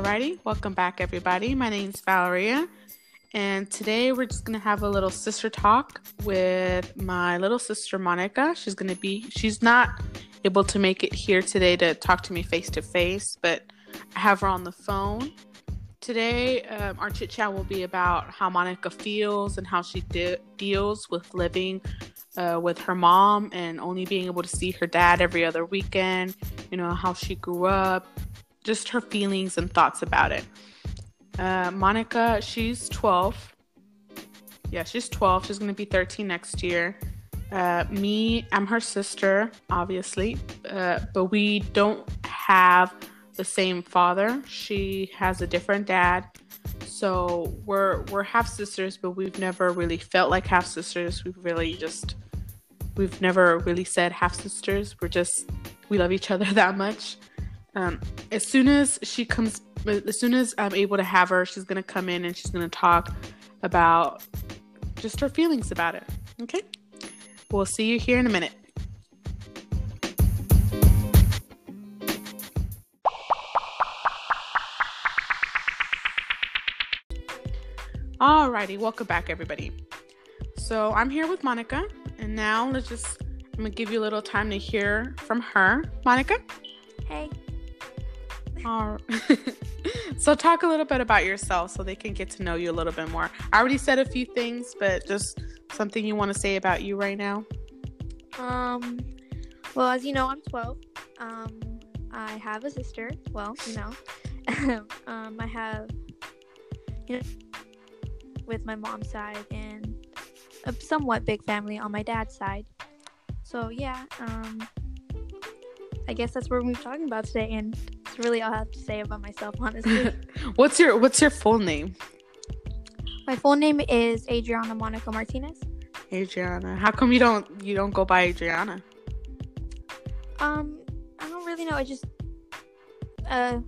Alrighty, welcome back, everybody. My name's Valeria, and today we're just gonna have a little sister talk with my little sister Monica. She's gonna be, she's not able to make it here today to talk to me face to face, but I have her on the phone. Today, um, our chit chat will be about how Monica feels and how she de- deals with living uh, with her mom and only being able to see her dad every other weekend. You know, how she grew up, just her feelings and thoughts about it. Uh, Monica, she's 12. Yeah, she's 12. She's going to be 13 next year. Uh, me, I'm her sister, obviously, uh, but we don't have the same father. She has a different dad. So we're we're half sisters, but we've never really felt like half sisters. We've really just we've never really said half sisters. We're just we love each other that much. Um, as soon as she comes, as soon as I'm able to have her, she's gonna come in and she's gonna talk about just her feelings about it. Okay, we'll see you here in a minute. Alrighty, welcome back, everybody. So I'm here with Monica, and now let's just I'm gonna give you a little time to hear from her. Monica. Hey. All so talk a little bit about yourself so they can get to know you a little bit more. I already said a few things, but just something you want to say about you right now. Um well, as you know, I'm 12. Um I have a sister. Well, you know. um I have you know with my mom's side and a somewhat big family on my dad's side. So, yeah, um I guess that's what we're talking about today and really all I have to say about myself, honestly. what's your what's your full name? My full name is Adriana Monica Martinez. Adriana. How come you don't you don't go by Adriana? Um, I don't really know. I just uh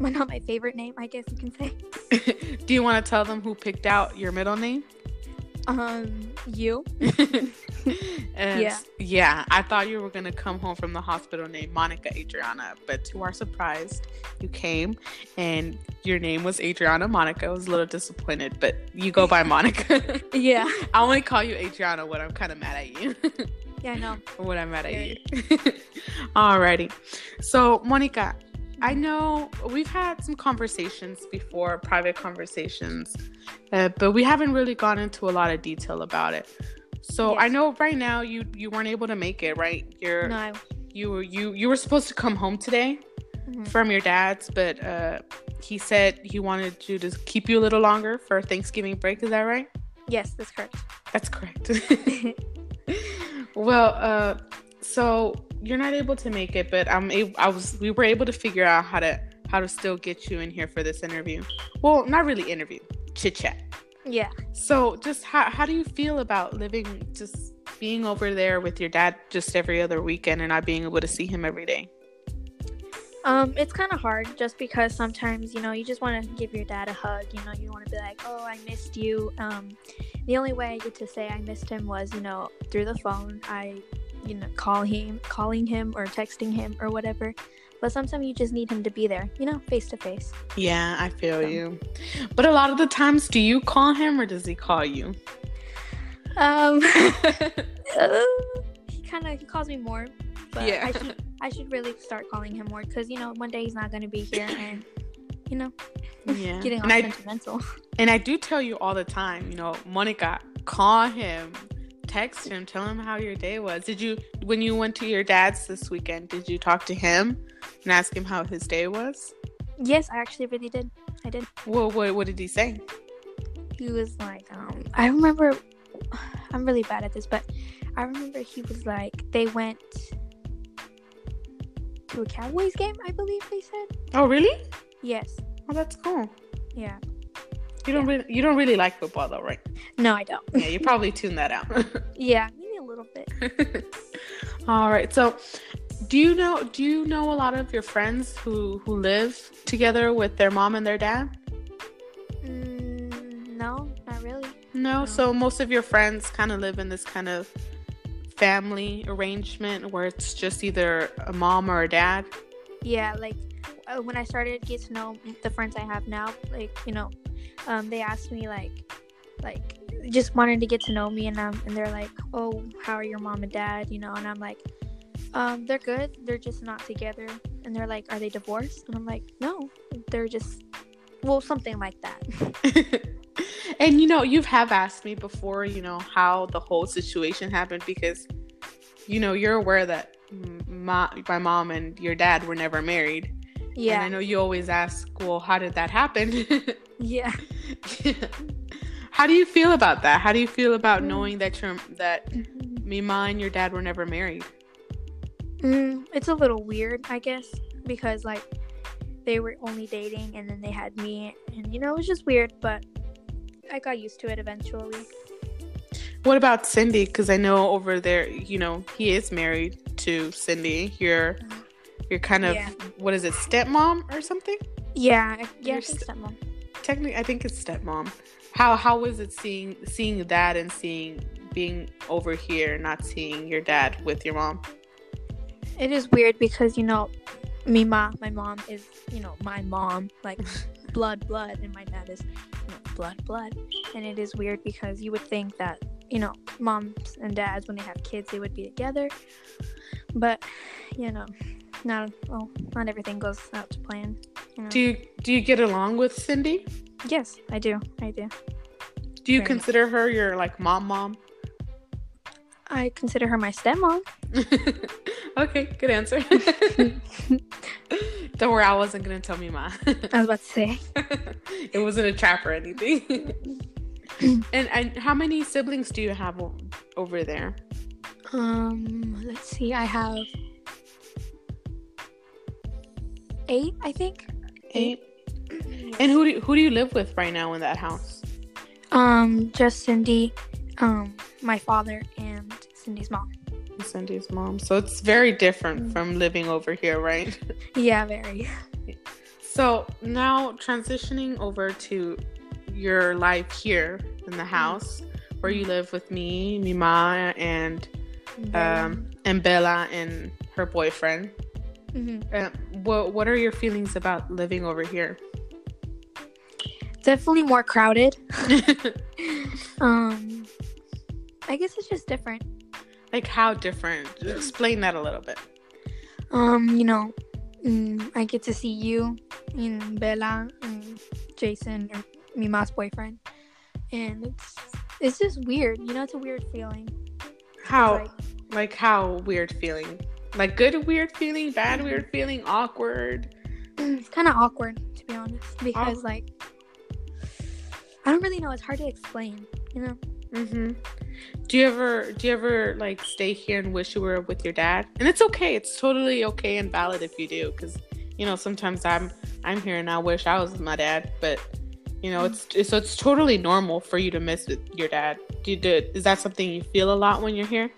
not my favorite name, I guess you can say. Do you want to tell them who picked out your middle name? Um, you. yeah. Yeah, I thought you were gonna come home from the hospital named Monica Adriana, but to our surprise, you came and your name was Adriana Monica. I was a little disappointed, but you go by Monica. yeah. I only call you Adriana when I'm kind of mad at you. yeah, I know. When I'm mad at you. Alrighty. So, Monica, I know we've had some conversations before, private conversations, uh, but we haven't really gone into a lot of detail about it. So yes. I know right now you you weren't able to make it, right? You're no. you were you you were supposed to come home today mm-hmm. from your dad's, but uh, he said he wanted you to keep you a little longer for Thanksgiving break. Is that right? Yes, that's correct. That's correct. well, uh, so you're not able to make it, but I'm able, I was we were able to figure out how to how to still get you in here for this interview. Well, not really interview, chit chat. Yeah. So, just how how do you feel about living just being over there with your dad just every other weekend and not being able to see him every day? Um, it's kind of hard just because sometimes you know you just want to give your dad a hug. You know, you want to be like, "Oh, I missed you." Um, the only way I get to say I missed him was you know through the phone. I you know call him calling him or texting him or whatever but sometimes you just need him to be there you know face to face yeah i feel so. you. But a lot of the times do you call him or does he call you? Um uh, he kind of he calls me more but yeah. i should i should really start calling him more because you know one day he's not going to be here and you know yeah getting all and sentimental. I, and i do tell you all the time you know monica call him text him, tell him how your day was. Did you, when you went to your dad's this weekend, did you talk to him and ask him how his day was? Yes, I actually really did. I did. Well, what, what did he say? He was like, um, I remember, I'm really bad at this, but I remember he was like, they went to a Cowboys game, I believe they said. Oh, really? Yes. Oh, that's cool. Yeah. You don't yeah. really you don't really like football though, right? No, I don't. yeah, you probably tune that out. yeah, maybe a little bit. All right. So, do you know do you know a lot of your friends who who live together with their mom and their dad? Mm, no, not really. No, no. So most of your friends kind of live in this kind of family arrangement where it's just either a mom or a dad. Yeah, like uh, when I started get to know the friends I have now, like you know, um, they asked me like, like just wanted to get to know me, and um, and they're like, oh, how are your mom and dad? You know, and I'm like, um, they're good. They're just not together. And they're like, are they divorced? And I'm like, no, they're just, well, something like that. and you know, you have asked me before, you know, how the whole situation happened because, you know, you're aware that my, my mom and your dad were never married. Yeah. And I know you always ask, well, how did that happen? yeah. how do you feel about that? How do you feel about mm. knowing that your that mm-hmm. Mima and your dad were never married? Mm, it's a little weird, I guess, because like they were only dating and then they had me, and you know, it was just weird, but I got used to it eventually. What about Cindy? Because I know over there, you know, he is married to Cindy. You're, you're kind of yeah. what is it, stepmom or something? Yeah, yeah, st- stepmom. Technically, I think it's stepmom. How how was it seeing seeing that and seeing being over here, not seeing your dad with your mom? It is weird because you know, Mima, my mom is you know my mom, like blood, blood, and my dad is you know, blood, blood, and it is weird because you would think that you know moms and dads when they have kids they would be together, but you know, not well, not everything goes out to plan. You know. Do you do you get along with Cindy? Yes, I do. I do. Do you Very consider much. her your like mom mom? I consider her my stepmom. okay, good answer. Don't worry, I wasn't gonna tell Mima. I was about to say. it wasn't a trap or anything. and and how many siblings do you have o- over there? Um, let's see. I have eight, I think. Eight. And who do you, who do you live with right now in that house? Um, just Cindy, um, my father, and Cindy's mom. Cindy's mom. So it's very different mm. from living over here, right? Yeah, very. So now transitioning over to your life here in the house where you live with me, Mima, and um, and Bella and her boyfriend. Mm-hmm. Uh, what What are your feelings about living over here? Definitely more crowded. um, I guess it's just different. Like how different? Explain that a little bit. Um, you know, mm, I get to see you and Bella and Jason or Mima's boyfriend, and it's it's just weird. You know, it's a weird feeling. How? Like, like how weird feeling? Like good weird feeling, bad weird feeling, awkward. It's kind of awkward to be honest, because like I don't really know. It's hard to explain. You know. Mm-hmm. Do you ever do you ever like stay here and wish you were with your dad? And it's okay. It's totally okay and valid if you do cuz you know, sometimes I'm I'm here and I wish I was with my dad, but you know, it's, it's so it's totally normal for you to miss your dad. Do you do is that something you feel a lot when you're here?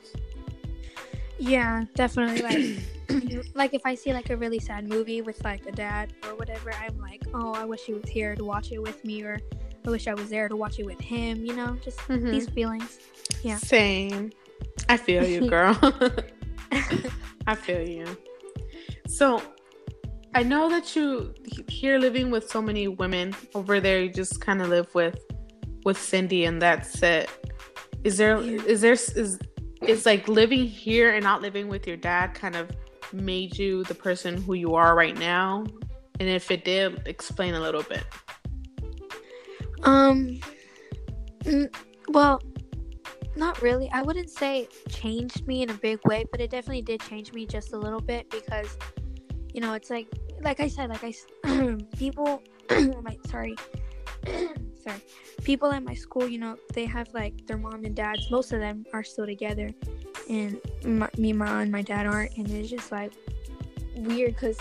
Yeah, definitely like like if I see like a really sad movie with like a dad or whatever, I'm like, "Oh, I wish he was here to watch it with me or I wish I was there to watch it with him, you know, just mm-hmm. these feelings. Yeah. Same. I feel you, girl. I feel you. So, I know that you here living with so many women over there. You just kind of live with with Cindy, and that's it. Is there yeah. is there is is like living here and not living with your dad kind of made you the person who you are right now? And if it did, explain a little bit. Um, well, not really. I wouldn't say it changed me in a big way, but it definitely did change me just a little bit because, you know, it's like, like I said, like I, people, my, sorry, sorry, people at my school, you know, they have like their mom and dads. Most of them are still together, and my, me, mom, and my dad aren't, and it's just like weird because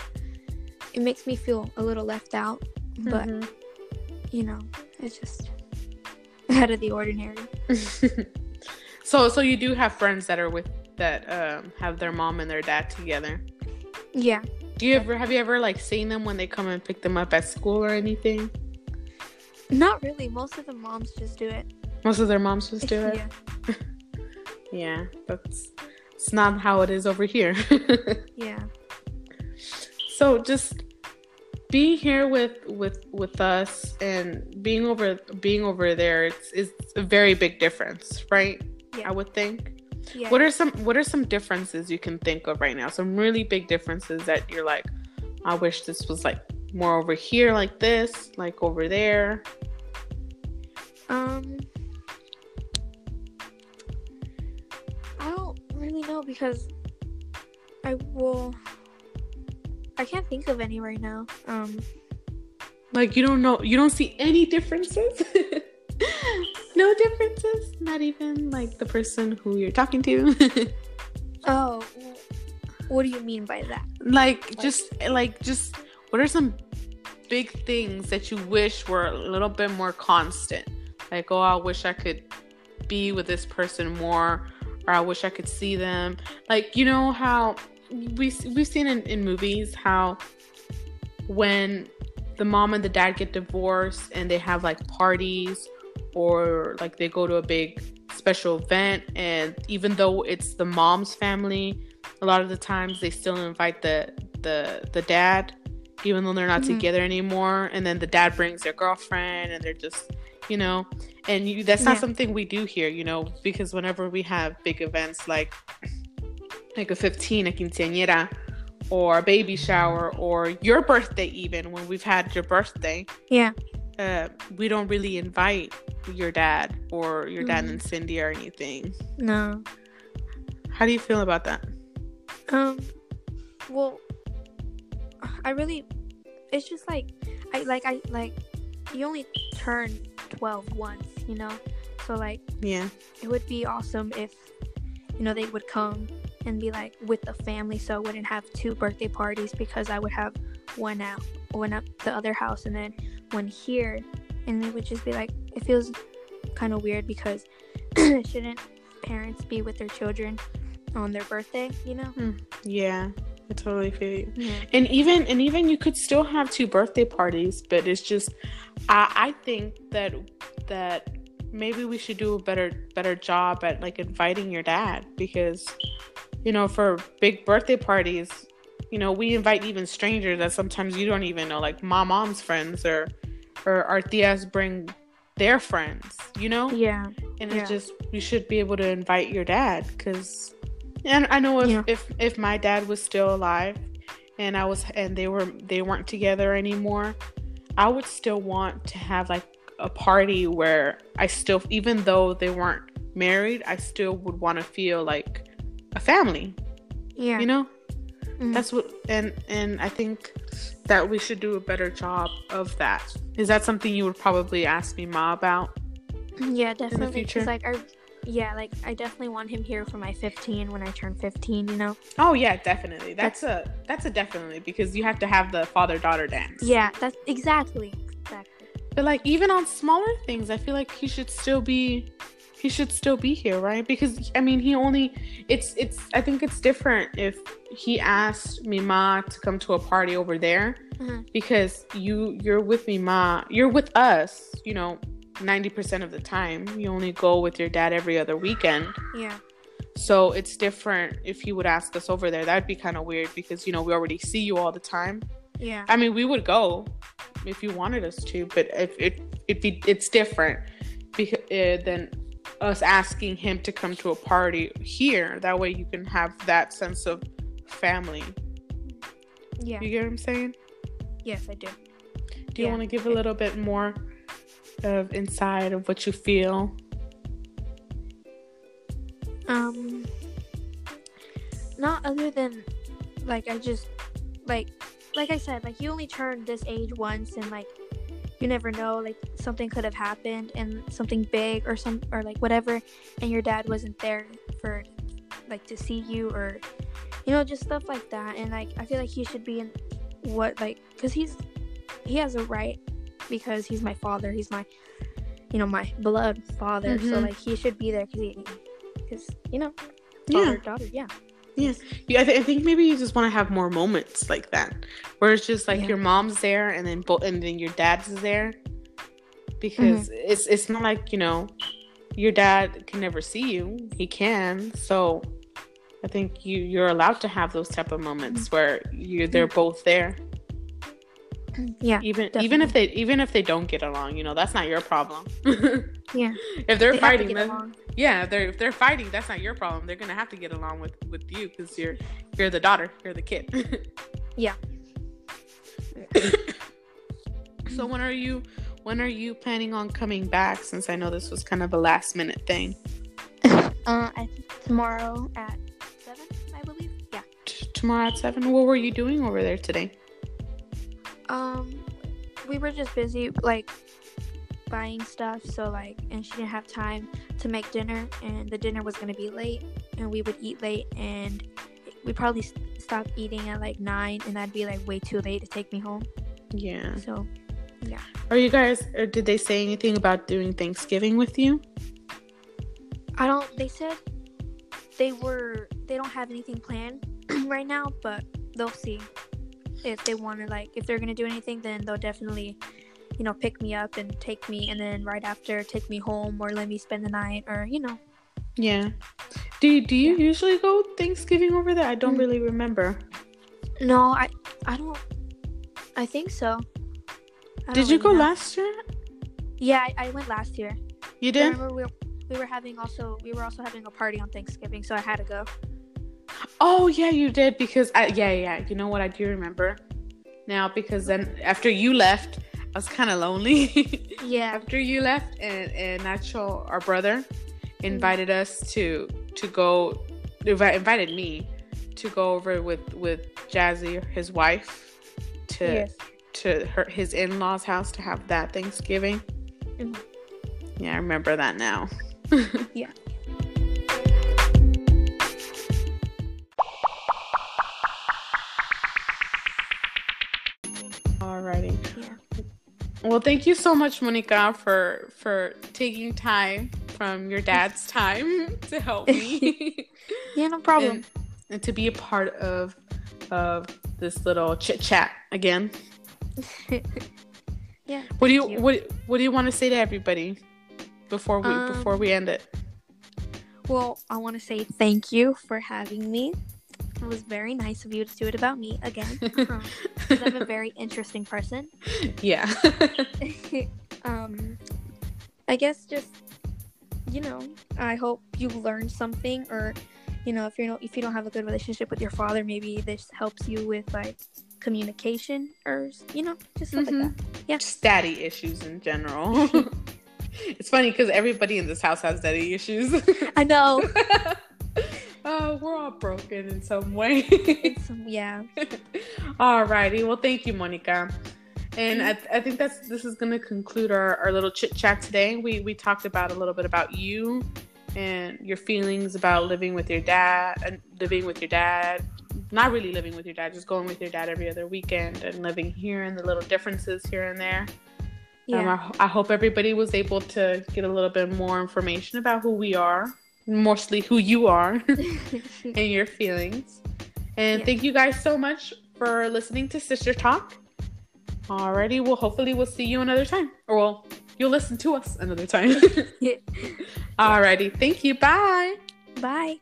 it makes me feel a little left out, but. Mm-hmm you know, it's just out of the ordinary. so, so you do have friends that are with that um, have their mom and their dad together. Yeah. Do you ever have you ever like seen them when they come and pick them up at school or anything? Not really. Most of the moms just do it. Most of their moms just do it. yeah. yeah, that's it's not how it is over here. yeah. So just being here with with with us and being over being over there it's it's a very big difference right Yeah. i would think Yeah. what are some what are some differences you can think of right now some really big differences that you're like i wish this was like more over here like this like over there Um, I don't really know because I will. I can't think of any right now. Um, like you don't know you don't see any differences no differences. Not even like the person who you're talking to. Oh, what do you mean by that? like just like just what are some big things that you wish were a little bit more constant? Like oh i wish i could be with this person more or i wish i could see them. Like you know how we we've seen in, in movies how when the mom and the dad get divorced and they have like parties or like they go to a big special event and even though it's the mom's family a lot of the times they still invite the the the dad even though they're not Mhm. together anymore and then the dad brings their girlfriend and they're just you know and you, that's not Yeah. something we do here you know because whenever we have big events like like a 15 a quinceañera or a baby shower or your birthday even when we've had your birthday Yeah. Uh, we don't really invite your dad or your dad Mhm. and cindy or anything No. how do you feel about that Um. Well, I really. It's just like I like I like. You only turn 12 once, you know. So like yeah it would be awesome if you know they would come and be like with the family so I wouldn't have two birthday parties because I would have one out one at the other house and then one here and it would just be like it feels kind of weird because shouldn't parents be with their children on their birthday you know? Hmm. Yeah i totally feel you. Yeah. And even and even you could still have two birthday parties but it's just i i think that that maybe we should do a better better job at like inviting your dad because you know for big birthday parties you know we invite even strangers that sometimes you don't even know like my mom's friends or or our tias bring their friends you know? Yeah. And Yeah. it's just you should be able to invite your dad because and i know if, Yeah. if if my dad was still alive and i was and they were they weren't together anymore i would still want to have like a party where i still even though they weren't married i still would want to feel like a family. Yeah. You know Mhm. that's what and and i think that we should do a better job of that is that something you would probably ask Mima about yeah definitely future? because like I yeah like I definitely want him here for my 15 when I turn 15 you know Oh yeah, definitely. That's a that's a definitely because you have to have the father daughter dance. yeah that's exactly exactly But like even on smaller things, I feel like he should still be he should still be here, right? Because I mean, he only it's it's I think it's different if he asked Mima to come to a party over there Mhm. because you you're with Mima, you're with us, you know, 90% of the time. You only go with your dad every other weekend. yeah So it's different if he would ask us over there. That'd be kind of weird because you know we already see you all the time. yeah I mean, we would go if you wanted us to, but if it if it, it's different because uh, than us asking him to come to a party here. That way you can have that sense of family. yeah You get what I'm saying? yes I do Do you Yeah. want to give a little bit more of inside of what you feel? Um, not other than like I just like like I said, like you only turn this age once, and like you never know, like something could have happened and something big or some or like whatever, and your dad wasn't there for like to see you or you know just stuff like that, and like I feel like he should be in what like because he's he has a right because he's my father, he's my you know my blood father, so Mhm. like he should be there because he because you know Yeah. father daughter yeah Yeah, I, th- I think maybe you just want to have more moments like that, where it's just like Yeah. your mom's there and then both, and then your dad's there, because mm-hmm. it's it's not like you know, your dad can never see you. He can, so I think you you're allowed to have those type of moments mm-hmm. where you they're both there. Yeah. Even even if they even if they don't get along, you know, that's not your problem. Yeah. if they're They fighting, then along. yeah, if they're if they're fighting, that's not your problem. They're gonna have to get along with with you because you're you're the daughter, you're the kid. Yeah. so when are you when are you planning on coming back? Since I know this was kind of a last minute thing. Uh, I think tomorrow at seven, I believe. Yeah. T- tomorrow at seven. What were you doing over there today? Um, we were just busy like buying stuff, so like, and she didn't have time to make dinner, and the dinner was gonna be late, and we would eat late, and we probably s- stop eating at like nine, and that'd be like way too late to take me home. Yeah. So, yeah. Are you guys? Or did they say anything about doing Thanksgiving with you? I don't. They said they were. They don't have anything planned right now, but they'll see if they want to. Like, if they're gonna do anything, then they'll definitely, you know, pick me up and take me, and then right after take me home or let me spend the night, or you know. Yeah. Do you, do you Yeah. usually go Thanksgiving over there? I don't Mm. really remember. No, I. I don't. I think so. I Did you really go know. last year? Yeah, I, I went last year. You did? I Remember we were, we were having also we were also having a party on Thanksgiving, so I had to go. Oh yeah, you did because I, yeah yeah. You know what? I do remember now because then after you left, I was kind of lonely. Yeah. after you left, and and Nacho, our brother, invited us to to go. invi- Invited me to go over with with Jazzy, his wife, to Yes. to her his in laws' house to have that Thanksgiving. Mhm. Yeah, I remember that now. Yeah. Well, thank you so much, Monica, for for taking time from your dad's time to help me Yeah, no problem. and, and to be a part of of this little chit chat again. yeah. What do you, you. what what do you want to say to everybody before we Um, before we end it? Well, I want to say thank you for having me. It was very nice of you to do it about me again. I'm a very interesting person. yeah. um, I guess just you know, I hope you learned something, or you know, if you're not, if you don't have a good relationship with your father, maybe this helps you with like communication, or you know, just stuff Mhm. like that. Yeah. Just daddy issues in general. it's funny because everybody in this house has daddy issues. I know. Uh, we're all broken in some way. yeah. all righty. Well, thank you, Monica. And I, I think that's this is going to conclude our, our little chit chat today. We we talked about a little bit about you and your feelings about living with your dad and living with your dad. Not really living with your dad, just going with your dad every other weekend and living here and the little differences here and there. Um, Yeah. I, I hope everybody was able to get a little bit more information about who we are, mostly who you are and your feelings. And Yeah. thank you guys so much for listening to Sister Talk. Alrighty, well, hopefully we'll see you another time. Or, well, you'll listen to us another time. Yeah. Alrighty, thank you. Bye. Bye.